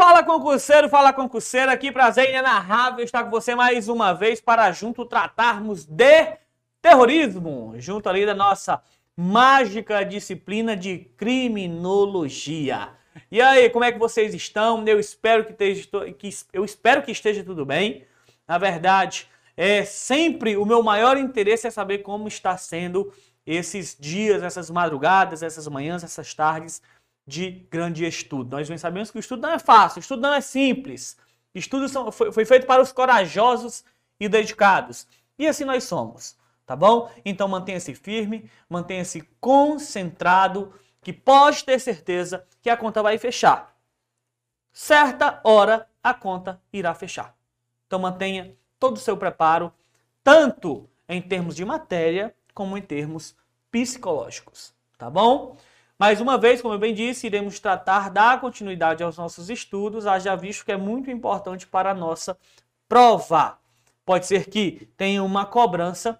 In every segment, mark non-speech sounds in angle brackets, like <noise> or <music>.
Fala concurseiro, fala concurseira, que prazer inenarrável estar com você mais uma vez para junto tratarmos de terrorismo, junto ali da nossa mágica disciplina de criminologia. E aí, como é que vocês estão? Eu espero que esteja, que, eu espero que esteja tudo bem. Na verdade, é sempre o meu maior interesse é saber como está sendo esses dias, essas madrugadas, essas manhãs, essas tardes de grande estudo. Nós bem sabemos que o estudo não é fácil, o estudo não é simples. Estudo são, foi, foi feito para os corajosos e dedicados. E assim nós somos, tá bom? Então mantenha-se firme, mantenha-se concentrado, que pode ter certeza que a conta vai fechar. Certa hora a conta irá fechar. Então mantenha todo o seu preparo, tanto em termos de matéria como em termos psicológicos, tá bom? Mais uma vez, como eu bem disse, iremos tratar da continuidade aos nossos estudos, haja visto que é muito importante para a nossa prova. Pode ser que tenha uma cobrança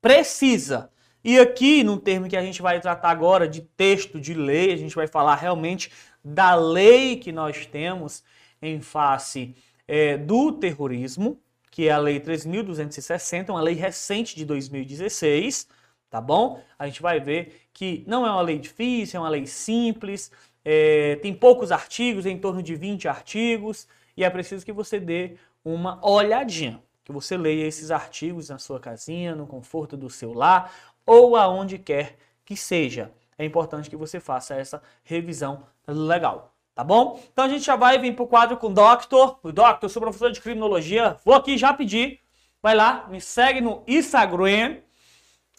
precisa. E aqui, no termo que a gente vai tratar agora de texto de lei, a gente vai falar realmente da lei que nós temos em face é, do terrorismo, que é a Lei 3.260, uma lei recente de 2016 tá bom? A gente vai ver que não é uma lei difícil, é uma lei simples, é, tem poucos artigos, em torno de 20 artigos, e é preciso que você dê uma olhadinha, que você leia esses artigos na sua casinha, no conforto do seu lar ou aonde quer que seja. É importante que você faça essa revisão legal, tá bom? Então a gente já vai vir para o quadro com o Doctor. O Doctor, sou professor de criminologia. Vou aqui já pedir, vai lá, me segue no Instagram,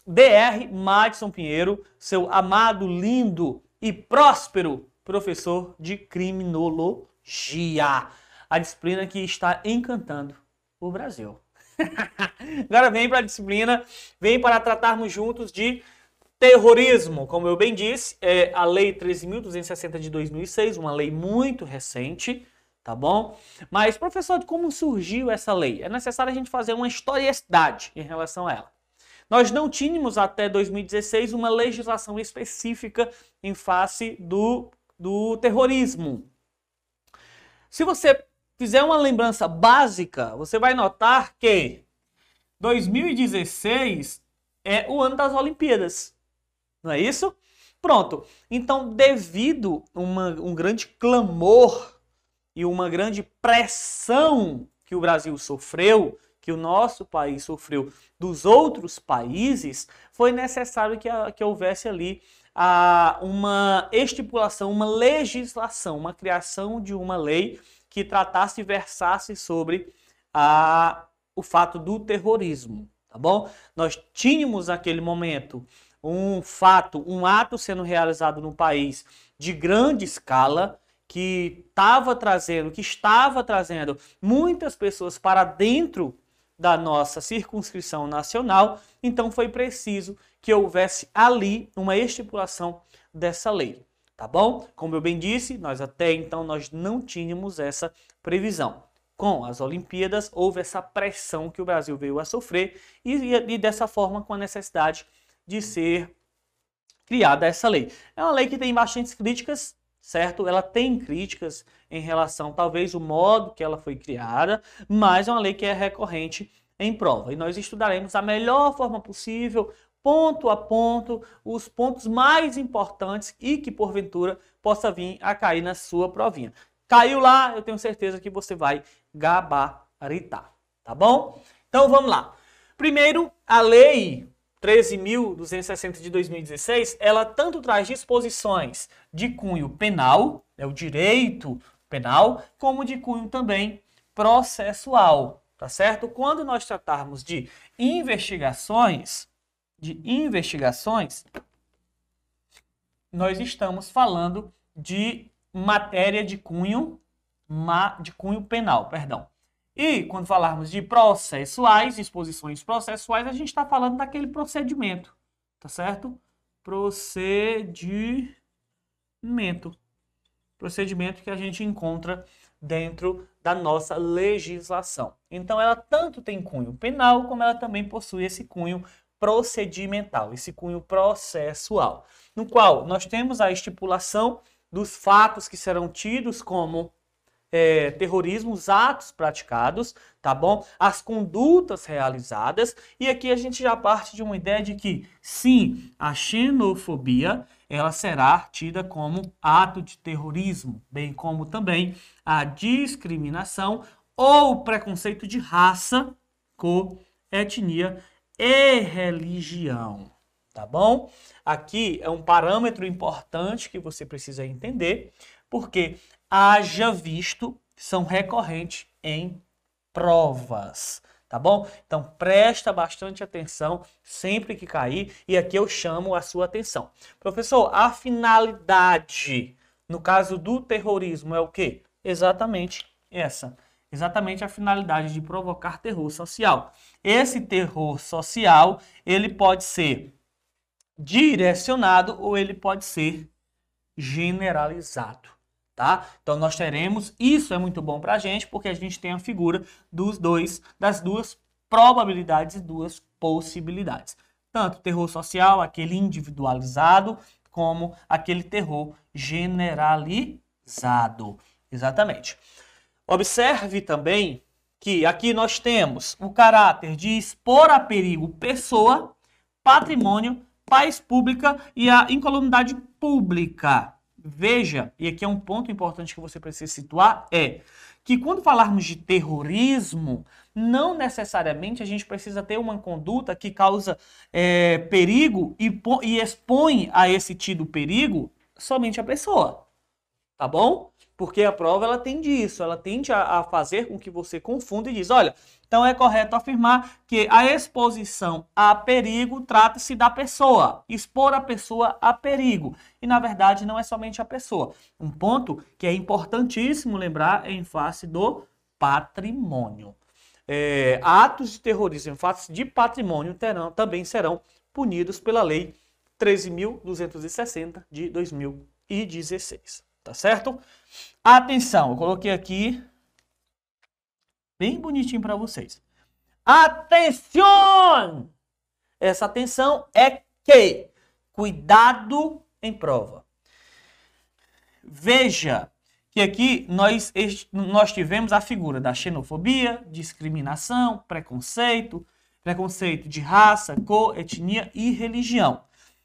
Dr. Madison Pinheiro, seu amado, lindo e próspero professor de criminologia. A disciplina que está encantando o Brasil. <laughs> Agora vem para a disciplina, vem para tratarmos juntos de terrorismo. Como eu bem disse, é a Lei 13.260 de 2006, uma lei muito recente, tá bom? Mas, professor, como surgiu essa lei? É necessário a gente fazer uma historicidade em relação a ela. Nós não tínhamos até 2016 uma legislação específica em face do, do terrorismo. Se você fizer uma lembrança básica, você vai notar que 2016 é o ano das Olimpíadas. Não é isso? Pronto. Então, devido a um grande clamor e uma grande pressão que o Brasil sofreu que o nosso país sofreu dos outros países, foi necessário que, que houvesse ali a, uma estipulação, uma legislação, uma criação de uma lei que tratasse e versasse sobre a, o fato do terrorismo, tá bom? Nós tínhamos naquele momento um fato, um ato sendo realizado no país de grande escala, que estava trazendo, que estava trazendo muitas pessoas para dentro da nossa circunscrição nacional, então foi preciso que houvesse ali uma estipulação dessa lei, tá bom? Como eu bem disse, nós até então nós não tínhamos essa previsão. Com as Olimpíadas houve essa pressão que o Brasil veio a sofrer e, e dessa forma com a necessidade de ser criada essa lei. É uma lei que tem bastantes críticas, certo? Ela tem críticas em relação, talvez, o modo que ela foi criada, mas é uma lei que é recorrente em prova. E nós estudaremos a melhor forma possível, ponto a ponto, os pontos mais importantes e que, porventura, possa vir a cair na sua provinha. Caiu lá, eu tenho certeza que você vai gabaritar, tá bom? Então vamos lá. Primeiro, a lei 13.260 de 2016, ela tanto traz disposições de cunho penal, é o direito penal, como de cunho também processual, tá certo? Quando nós tratarmos de investigações, de investigações, nós estamos falando de matéria de cunho, de cunho penal, perdão. E quando falarmos de processuais, disposições processuais, a gente está falando daquele procedimento, tá certo? Procedimento. Procedimento que a gente encontra dentro da nossa legislação. Então, ela tanto tem cunho penal, como ela também possui esse cunho procedimental, esse cunho processual, no qual nós temos a estipulação dos fatos que serão tidos como é, terrorismo, os atos praticados, tá bom? As condutas realizadas. E aqui a gente já parte de uma ideia de que, sim, a xenofobia ela será tida como ato de terrorismo, bem como também a discriminação ou preconceito de raça, cor, etnia e religião, tá bom? Aqui é um parâmetro importante que você precisa entender, porque haja visto são recorrentes em provas, tá bom? Então presta bastante atenção sempre que cair e aqui eu chamo a sua atenção. Professor, a finalidade no caso do terrorismo é o quê? Exatamente essa. Exatamente a finalidade de provocar terror social. Esse terror social, ele pode ser direcionado ou ele pode ser generalizado tá? Então nós teremos, isso é muito bom para a gente, porque a gente tem a figura dos dois, das duas probabilidades e duas possibilidades. Tanto terror social, aquele individualizado, como aquele terror generalizado. Exatamente. Observe também que aqui nós temos o caráter de expor a perigo pessoa, patrimônio, paz pública e a incolumidade pública. Veja, e aqui é um ponto importante que você precisa situar, é que quando falarmos de terrorismo, não necessariamente a gente precisa ter uma conduta que causa é, perigo e, e expõe a esse tido perigo somente a pessoa. Tá bom? Porque a prova ela tende isso, ela tende a, a fazer com que você confunda e diz, olha, então é correto afirmar que a exposição a perigo trata-se da pessoa, expor a pessoa a perigo. E na verdade não é somente a pessoa. Um ponto que é importantíssimo lembrar é em face do patrimônio. É, atos de terrorismo em face de patrimônio terão, também serão punidos pela Lei 13.260 de 2016. Tá certo? Atenção, eu coloquei aqui bem bonitinho para vocês. Atenção! Essa atenção é que cuidado em prova. Veja que aqui nós, nós tivemos a figura da xenofobia, discriminação, preconceito, preconceito de raça, cor, etnia e religião.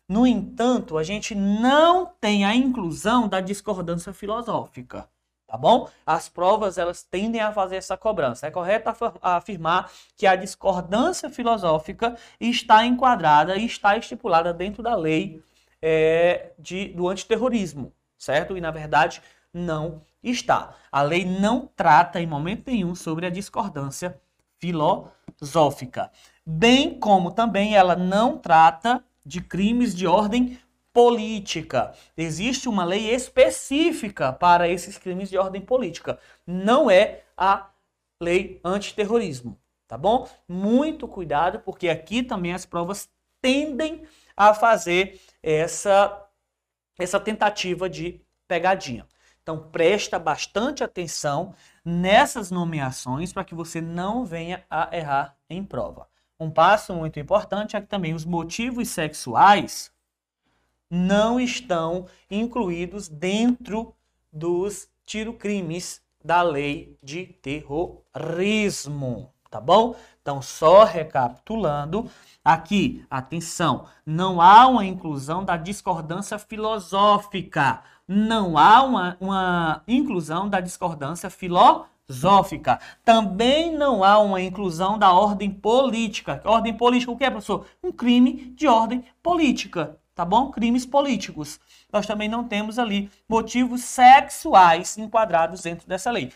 No entanto, a gente não tem a inclusão da discordância filosófica, tá bom? As provas elas tendem a fazer essa cobrança. É correto afirmar que a discordância filosófica está enquadrada e está estipulada dentro da lei é, de, do antiterrorismo, certo? E na verdade não está. A lei não trata em momento nenhum sobre a discordância filosófica, bem como também ela não trata de crimes de ordem política. Existe uma lei específica para esses crimes de ordem política. Não é a lei antiterrorismo, tá bom? Muito cuidado, porque aqui também as provas tendem a fazer essa, essa tentativa de pegadinha. Então presta bastante atenção nessas nomeações para que você não venha a errar em prova. Um passo muito importante é que também os motivos sexuais não estão incluídos dentro dos tiro-crimes da lei de terrorismo, tá bom? Então, só recapitulando, aqui, atenção, não há uma inclusão da discordância filosófica, não há uma, uma inclusão da discordância filosófica. Também não há uma inclusão da ordem política. Ordem política, o que é, professor? Um crime de ordem política, tá bom? Crimes políticos. Nós também não temos ali motivos sexuais enquadrados dentro dessa lei.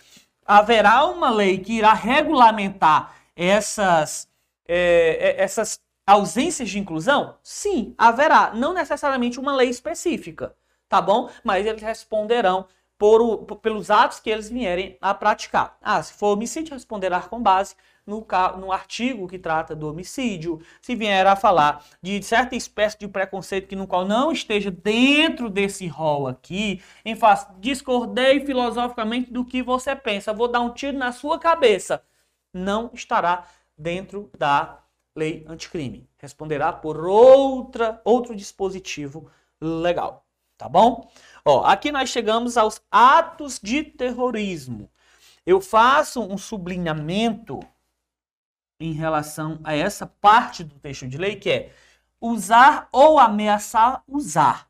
Haverá uma lei que irá regulamentar essas, é, é essas ausências de inclusão? Sim, haverá. Não necessariamente uma lei específica, tá bom? Mas eles responderão por, pelos atos que eles vierem a praticar. Ah, se for homicídio, responderá com base no, no artigo que trata do homicídio. Se vier a falar de certa espécie de preconceito que no qual não esteja dentro desse rol aqui, em face, discordei filosoficamente do que você pensa, vou dar um tiro na sua cabeça, não estará dentro da lei anticrime. Responderá por outra, outro dispositivo legal, tá bom? Ó, aqui nós chegamos aos atos de terrorismo. eu faço um sublinhamento em relação a essa parte do texto de lei, que é usar ou ameaçar usar.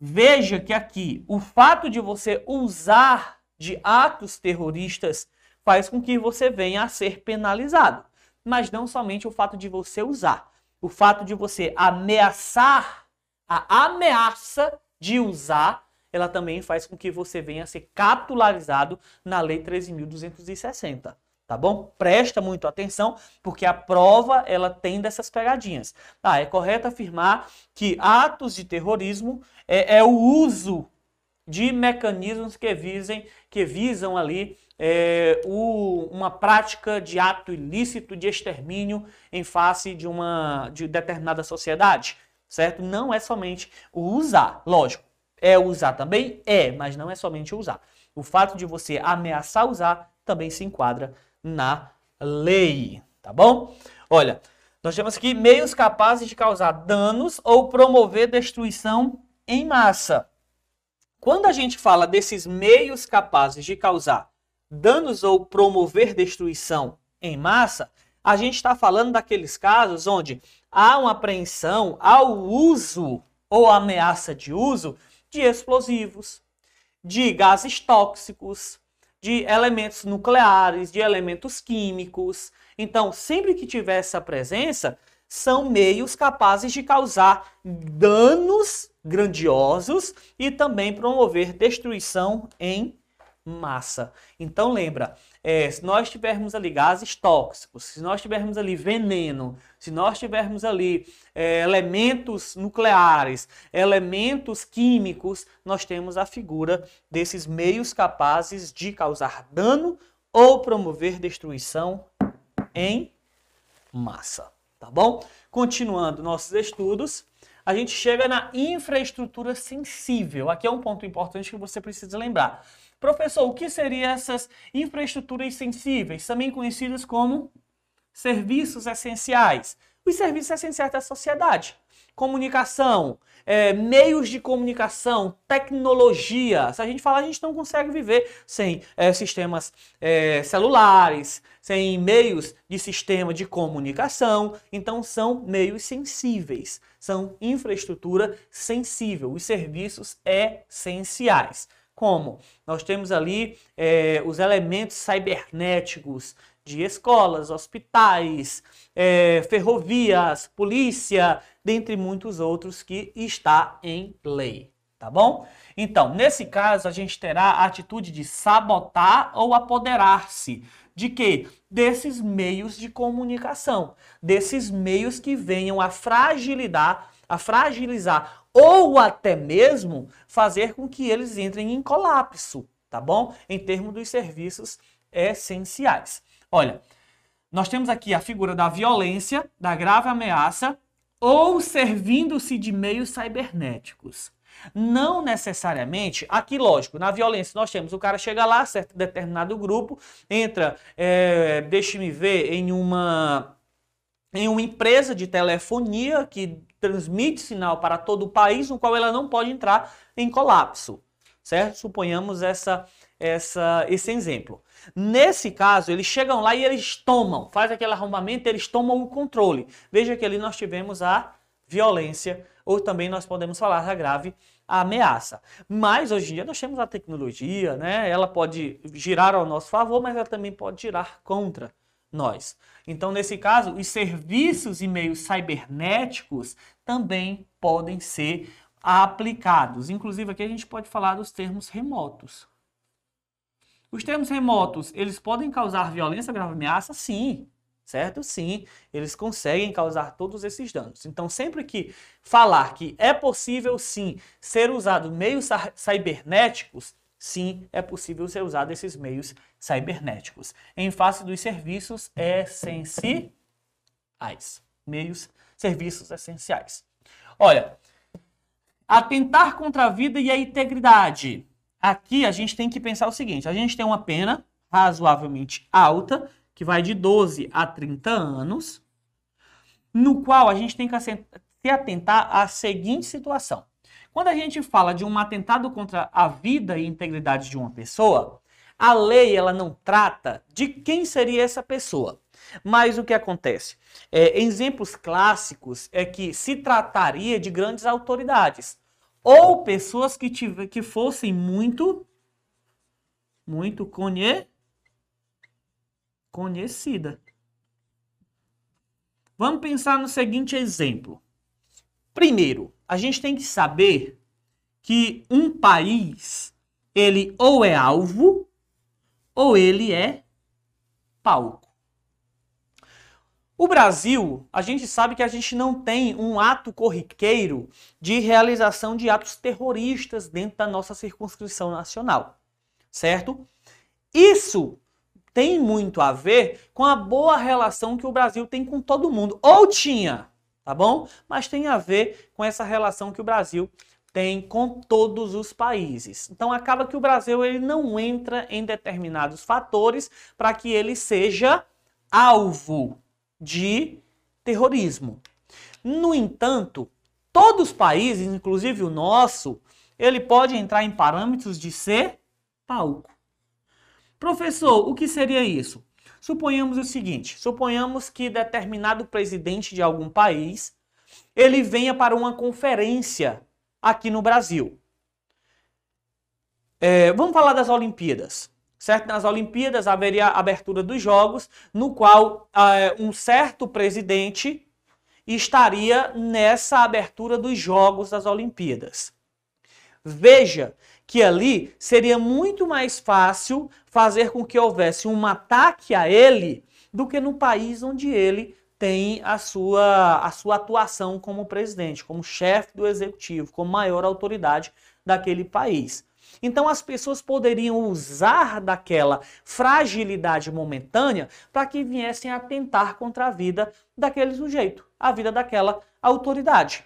Veja que aqui o fato de você usar de atos terroristas faz com que você venha a ser penalizado. Mas não somente o fato de você usar. O fato de você ameaçar, a ameaça de usar, ela também faz com que você venha a ser capitularizado na Lei 13.260 tá bom? Presta muito atenção, porque a prova ela tem dessas pegadinhas. Ah, é correto afirmar que atos de terrorismo é, é o uso de mecanismos que visem, que visam ali é, o, uma prática de ato ilícito de extermínio em face de uma de determinada sociedade, certo? Não é somente o usar, lógico. É usar também? É, mas não é somente usar. O fato de você ameaçar usar também se enquadra na lei, tá bom? Olha, nós temos aqui meios capazes de causar danos ou promover destruição em massa. Quando a gente fala desses meios capazes de causar danos ou promover destruição em massa, a gente está falando daqueles casos onde há uma apreensão ao uso ou ameaça de uso de explosivos, de gases tóxicos, de elementos nucleares, de elementos químicos. Então, sempre que tiver essa presença, são meios capazes de causar danos grandiosos e também promover destruição em massa. Então lembra, é, se nós tivermos ali gases tóxicos, se nós tivermos ali veneno, se nós tivermos ali é, elementos nucleares, elementos químicos, nós temos a figura desses meios capazes de causar dano ou promover destruição em massa. Tá bom? Continuando nossos estudos, a gente chega na infraestrutura sensível. Aqui é um ponto importante que você precisa lembrar. Professor, o que seriam essas infraestruturas sensíveis, também conhecidas como serviços essenciais? Os serviços essenciais da sociedade. Comunicação, é, meios de comunicação, tecnologia. Se a gente falar, a gente não consegue viver sem é, sistemas é, celulares, sem meios de sistema de comunicação. Então, são meios sensíveis, são infraestrutura sensível, os serviços essenciais. Como? Nós temos ali é, os elementos cibernéticos de escolas, hospitais, é, ferrovias, polícia, dentre muitos outros que está em lei. Tá bom? Então, nesse caso, a gente terá a atitude de sabotar ou apoderar-se de quê? Desses meios de comunicação, desses meios que venham a fragilizar, a fragilizar ou até mesmo fazer com que eles entrem em colapso, tá bom? Em termos dos serviços essenciais. Olha, nós temos aqui a figura da violência, da grave ameaça ou servindo-se de meios cibernéticos. Não necessariamente, aqui lógico, na violência nós temos o cara chega lá, certo determinado grupo, entra, é, deixe-me ver, em uma em uma empresa de telefonia que transmite sinal para todo o país, no qual ela não pode entrar em colapso, certo? Suponhamos essa, essa, esse exemplo. Nesse caso, eles chegam lá e eles tomam, faz aquele arrombamento, eles tomam o controle. Veja que ali nós tivemos a violência, ou também nós podemos falar da grave ameaça. Mas hoje em dia nós temos a tecnologia, né? Ela pode girar ao nosso favor, mas ela também pode girar contra nós. Então, nesse caso, os serviços e meios cibernéticos também podem ser aplicados. Inclusive, aqui a gente pode falar dos termos remotos. Os termos remotos, eles podem causar violência, grave ameaça? Sim. Certo? Sim, eles conseguem causar todos esses danos. Então, sempre que falar que é possível sim ser usado meios cibernéticos, sim, é possível ser usado esses meios cibernéticos em face dos serviços essenciais. Meios, serviços essenciais. Olha, atentar contra a vida e a integridade. Aqui a gente tem que pensar o seguinte: a gente tem uma pena razoavelmente alta, que vai de 12 a 30 anos, no qual a gente tem que se atentar à seguinte situação. Quando a gente fala de um atentado contra a vida e integridade de uma pessoa, a lei ela não trata de quem seria essa pessoa. Mas o que acontece? É, exemplos clássicos é que se trataria de grandes autoridades ou pessoas que, tive, que fossem muito, muito conhe, conhecida. Vamos pensar no seguinte exemplo. Primeiro, a gente tem que saber que um país ele ou é alvo ou ele é palco. O Brasil, a gente sabe que a gente não tem um ato corriqueiro de realização de atos terroristas dentro da nossa circunscrição nacional, certo? Isso tem muito a ver com a boa relação que o Brasil tem com todo mundo, ou tinha, tá bom? Mas tem a ver com essa relação que o Brasil tem com todos os países. Então acaba que o Brasil ele não entra em determinados fatores para que ele seja alvo de terrorismo. No entanto, todos os países, inclusive o nosso, ele pode entrar em parâmetros de ser palco. Professor, o que seria isso? Suponhamos o seguinte: suponhamos que determinado presidente de algum país ele venha para uma conferência aqui no Brasil. É, vamos falar das Olimpíadas certo? Nas Olimpíadas haveria a abertura dos Jogos, no qual uh, um certo presidente estaria nessa abertura dos Jogos das Olimpíadas. Veja que ali seria muito mais fácil fazer com que houvesse um ataque a ele do que no país onde ele tem a sua, a sua atuação como presidente, como chefe do executivo, como maior autoridade daquele país. Então as pessoas poderiam usar daquela fragilidade momentânea para que viessem atentar contra a vida daquele sujeito, a vida daquela autoridade.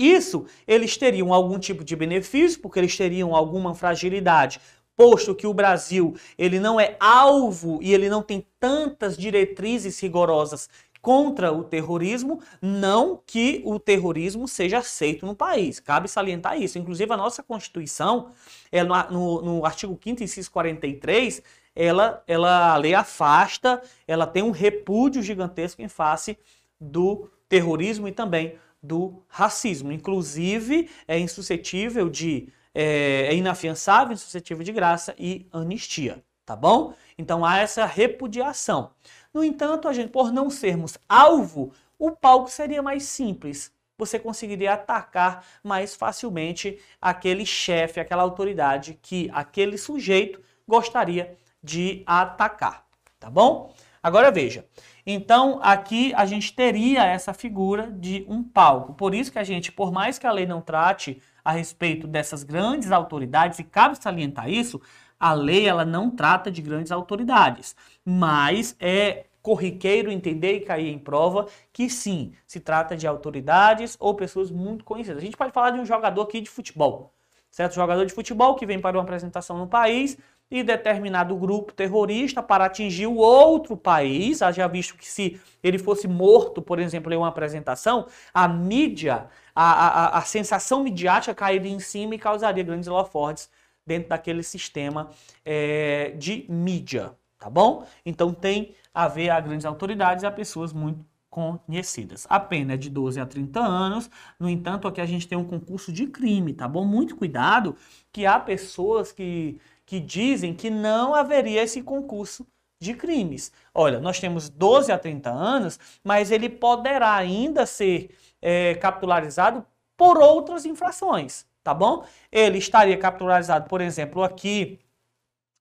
Isso eles teriam algum tipo de benefício, porque eles teriam alguma fragilidade, posto que o Brasil ele não é alvo e ele não tem tantas diretrizes rigorosas contra o terrorismo, não que o terrorismo seja aceito no país. Cabe salientar isso. Inclusive, a nossa Constituição, ela, no, no artigo 5 inciso 43, ela, ela, a lei afasta, ela tem um repúdio gigantesco em face do terrorismo e também do racismo. Inclusive, é insuscetível de. É, é inafiançável, insuscetível de graça e anistia. Tá bom? Então há essa repudiação. No entanto, a gente, por não sermos alvo, o palco seria mais simples. Você conseguiria atacar mais facilmente aquele chefe, aquela autoridade que aquele sujeito gostaria de atacar, tá bom? Agora veja. Então, aqui a gente teria essa figura de um palco. Por isso que a gente, por mais que a lei não trate a respeito dessas grandes autoridades, e cabe salientar isso, a lei ela não trata de grandes autoridades, mas é corriqueiro entender e cair em prova que sim, se trata de autoridades ou pessoas muito conhecidas. A gente pode falar de um jogador aqui de futebol, certo? Jogador de futebol que vem para uma apresentação no país e determinado grupo terrorista para atingir o outro país, já visto que se ele fosse morto, por exemplo, em uma apresentação, a mídia, a, a, a sensação midiática cairia em cima e causaria grandes holofortes dentro daquele sistema é, de mídia, tá bom? Então tem a ver a grandes autoridades e a pessoas muito conhecidas. A pena é de 12 a 30 anos, no entanto, aqui a gente tem um concurso de crime, tá bom? Muito cuidado que há pessoas que, que dizem que não haveria esse concurso de crimes. Olha, nós temos 12 a 30 anos, mas ele poderá ainda ser é, capitularizado por outras infrações tá bom? Ele estaria capturado, por exemplo, aqui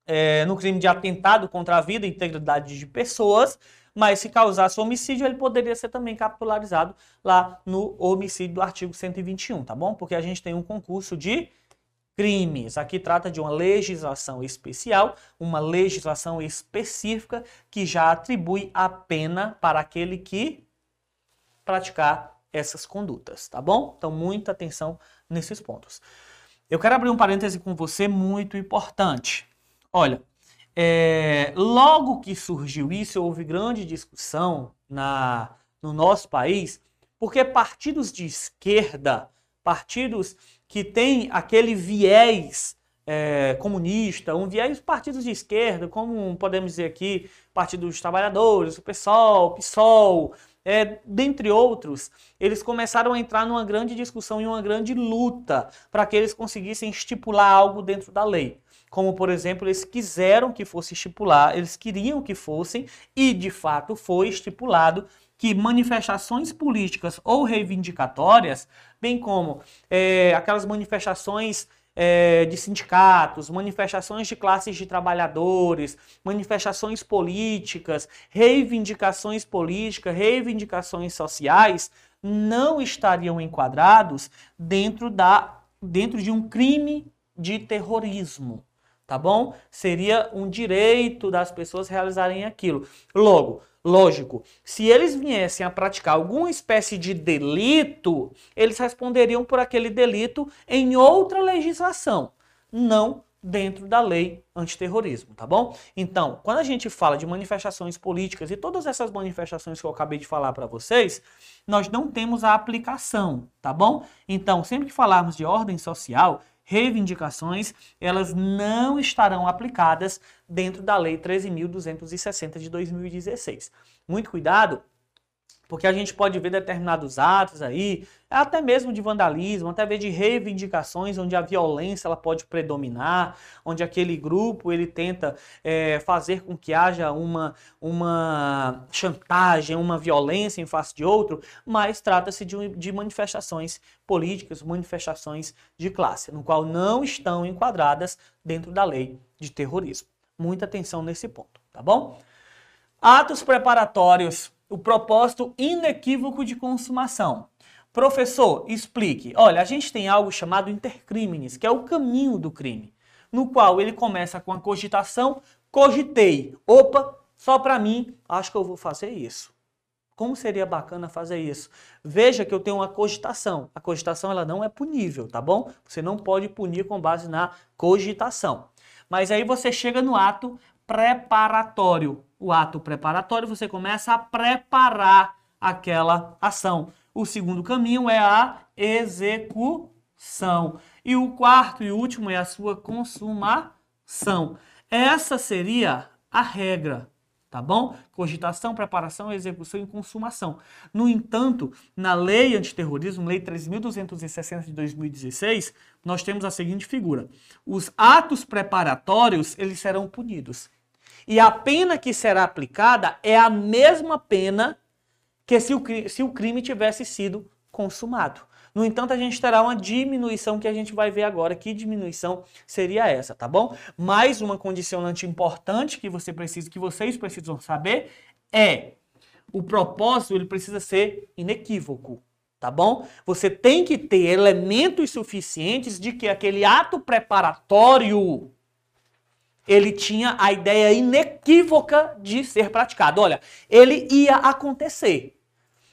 é, no crime de atentado contra a vida e integridade de pessoas, mas se causasse homicídio, ele poderia ser também capitularizado lá no homicídio do artigo 121, tá bom? Porque a gente tem um concurso de crimes. Aqui trata de uma legislação especial, uma legislação específica que já atribui a pena para aquele que praticar essas condutas, tá bom? Então, muita atenção nesses pontos. Eu quero abrir um parêntese com você muito importante. Olha, é, logo que surgiu isso, houve grande discussão na, no nosso país, porque partidos de esquerda, partidos que têm aquele viés é, comunista, um viés partidos de esquerda, como podemos dizer aqui, Partido dos Trabalhadores, o PSOL, PSOL, é, dentre outros, eles começaram a entrar numa grande discussão e uma grande luta para que eles conseguissem estipular algo dentro da lei. Como, por exemplo, eles quiseram que fosse estipular, eles queriam que fossem, e de fato foi estipulado que manifestações políticas ou reivindicatórias, bem como é, aquelas manifestações é, de sindicatos, manifestações de classes de trabalhadores, manifestações políticas, reivindicações políticas, reivindicações sociais, não estariam enquadrados dentro, da, dentro de um crime de terrorismo tá bom? Seria um direito das pessoas realizarem aquilo. Logo, lógico, se eles viessem a praticar alguma espécie de delito, eles responderiam por aquele delito em outra legislação, não dentro da lei antiterrorismo, tá bom? Então, quando a gente fala de manifestações políticas e todas essas manifestações que eu acabei de falar para vocês, nós não temos a aplicação, tá bom? Então, sempre que falarmos de ordem social, reivindicações, elas não estarão aplicadas dentro da Lei 13.260 de 2016. Muito cuidado, porque a gente pode ver determinados atos aí, até mesmo de vandalismo, até mesmo de reivindicações, onde a violência ela pode predominar, onde aquele grupo ele tenta é, fazer com que haja uma, uma chantagem, uma violência em face de outro, mas trata-se de, de manifestações políticas, manifestações de classe, no qual não estão enquadradas dentro da lei de terrorismo. Muita atenção nesse ponto, tá bom? Atos preparatórios o propósito inequívoco de consumação. Professor, explique. Olha, a gente tem algo chamado intercrimes, que é o caminho do crime, no qual ele começa com a cogitação, cogitei. Opa, só para mim, acho que eu vou fazer isso. Como seria bacana fazer isso? Veja que eu tenho uma cogitação. A cogitação ela não é punível, tá bom? Você não pode punir com base na cogitação. Mas aí você chega no ato preparatório. O ato preparatório, você começa a preparar aquela ação. O segundo caminho é a execução. E o quarto e último é a sua consumação. Essa seria a regra, tá bom? Cogitação, preparação, execução e consumação. No entanto, na lei antiterrorismo, lei 3260 de 2016, nós temos a seguinte figura: os atos preparatórios, eles serão punidos. E a pena que será aplicada é a mesma pena que se o, se o crime tivesse sido consumado. No entanto, a gente terá uma diminuição que a gente vai ver agora. Que diminuição seria essa, tá bom? Mais uma condicionante importante que você precisa, que vocês precisam saber é o propósito, ele precisa ser inequívoco, tá bom? Você tem que ter elementos suficientes de que aquele ato preparatório ele tinha a ideia inequívoca de ser praticado. Olha, ele ia acontecer.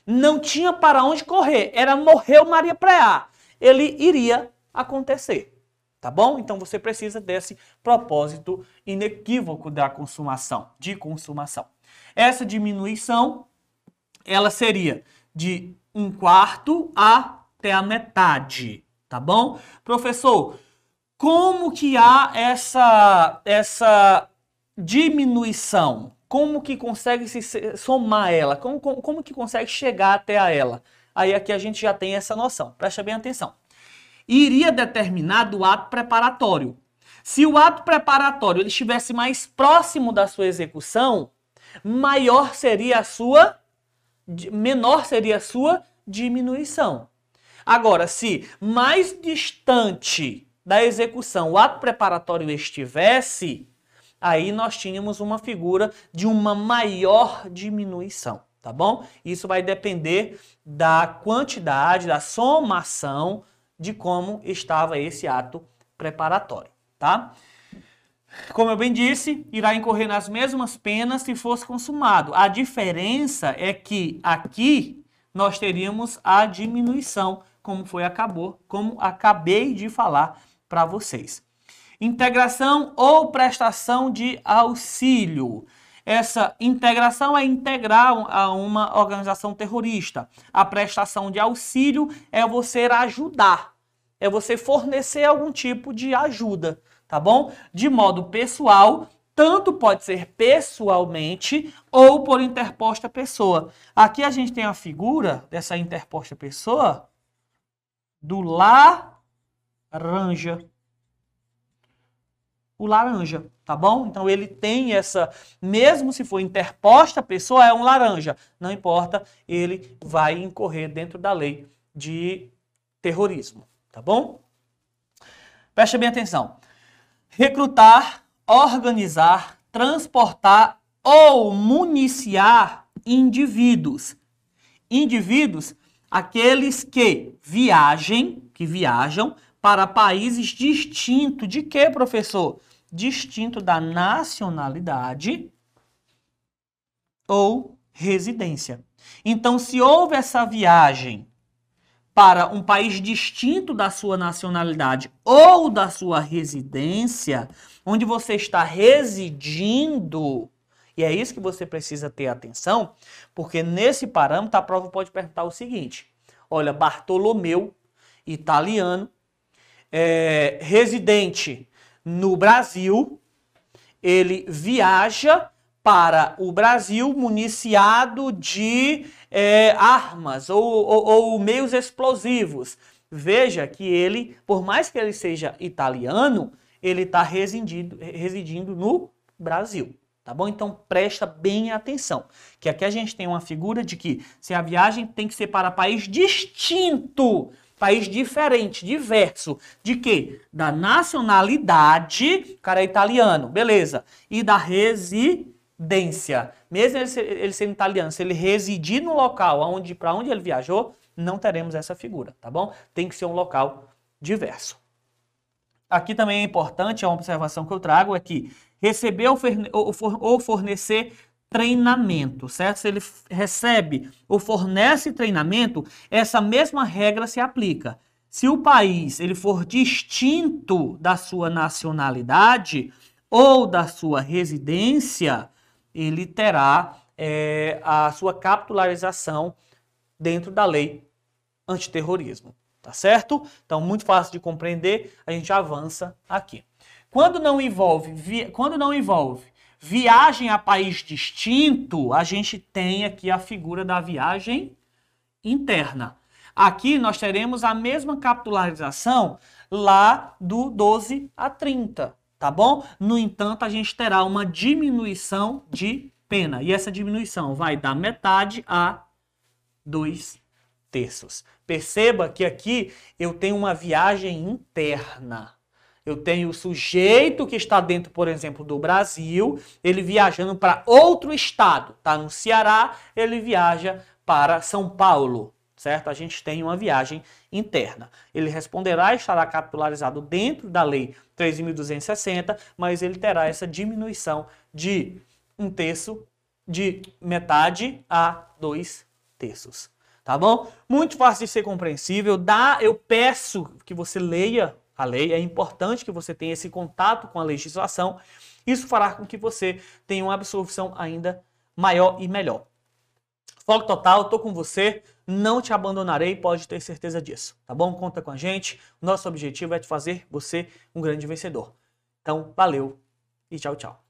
Não tinha para onde correr. Era morreu Maria Preá. Ele iria acontecer. Tá bom? Então você precisa desse propósito inequívoco da consumação, de consumação. Essa diminuição, ela seria de um quarto até a metade, tá bom? Professor, como que há essa, essa diminuição? Como que consegue se somar ela? Como, como, como que consegue chegar até a ela? Aí aqui a gente já tem essa noção. Presta bem atenção. Iria determinar do ato preparatório. Se o ato preparatório ele estivesse mais próximo da sua execução, maior seria a sua menor seria a sua diminuição. Agora, se mais distante da execução o ato preparatório estivesse, aí nós tínhamos uma figura de uma maior diminuição, tá bom? Isso vai depender da quantidade, da somação de como estava esse ato preparatório, tá? Como eu bem disse, irá incorrer nas mesmas penas se fosse consumado. A diferença é que aqui nós teríamos a diminuição, como foi acabou, como acabei de falar para vocês. Integração ou prestação de auxílio. Essa integração é integrar a uma organização terrorista. A prestação de auxílio é você ajudar, é você fornecer algum tipo de ajuda, tá bom? De modo pessoal, tanto pode ser pessoalmente ou por interposta pessoa. Aqui a gente tem a figura dessa interposta pessoa do laranja. O laranja, tá bom? Então ele tem essa, mesmo se for interposta pessoa, é um laranja. Não importa, ele vai incorrer dentro da lei de terrorismo, tá bom? Preste bem atenção. Recrutar organizar, transportar ou municiar indivíduos. Indivíduos, aqueles que viajem, que viajam para países distintos de que, professor? Distinto da nacionalidade ou residência. Então, se houve essa viagem para um país distinto da sua nacionalidade ou da sua residência, onde você está residindo, e é isso que você precisa ter atenção, porque nesse parâmetro a prova pode perguntar o seguinte: olha, Bartolomeu, italiano, é, residente no Brasil, ele viaja para o Brasil municiado de é, armas ou, ou, ou meios explosivos. Veja que ele, por mais que ele seja italiano, ele está residindo, residindo no Brasil. Tá bom? Então presta bem atenção. Que aqui a gente tem uma figura de que se a viagem tem que ser para país distinto, país diferente, diverso, de quê? Da nacionalidade, cara é italiano, beleza. E da residência mesmo ele, ele sendo italiano, se ele residir no local onde, para onde ele viajou, não teremos essa figura, tá bom? Tem que ser um local diverso. Aqui também é importante, é uma observação que eu trago, é que receber ou fornecer treinamento, certo? Se ele recebe ou fornece treinamento, essa mesma regra se aplica. Se o país ele for distinto da sua nacionalidade ou da sua residência, ele terá é, a sua capitularização dentro da lei antiterrorismo. Tá certo? Então, muito fácil de compreender, a gente avança aqui. Quando não envolve, quando não envolve viagem a país distinto, a gente tem aqui a figura da viagem interna. Aqui nós teremos a mesma capitularização lá do 12 a 30 tá bom? No entanto, a gente terá uma diminuição de pena. E essa diminuição vai da metade a dois terços. Perceba que aqui eu tenho uma viagem interna. Eu tenho o sujeito que está dentro, por exemplo, do Brasil, ele viajando para outro estado. Tá no Ceará, ele viaja para São Paulo certo? A gente tem uma viagem interna. Ele responderá e estará capitularizado dentro da lei 3.260, mas ele terá essa diminuição de um terço, de metade a dois terços. Tá bom? Muito fácil de ser compreensível. Dá, eu peço que você leia a lei. É importante que você tenha esse contato com a legislação. Isso fará com que você tenha uma absorção ainda maior e melhor. Foco total, estou com você. Não te abandonarei, pode ter certeza disso, tá bom? Conta com a gente. Nosso objetivo é te fazer você um grande vencedor. Então, valeu e tchau, tchau.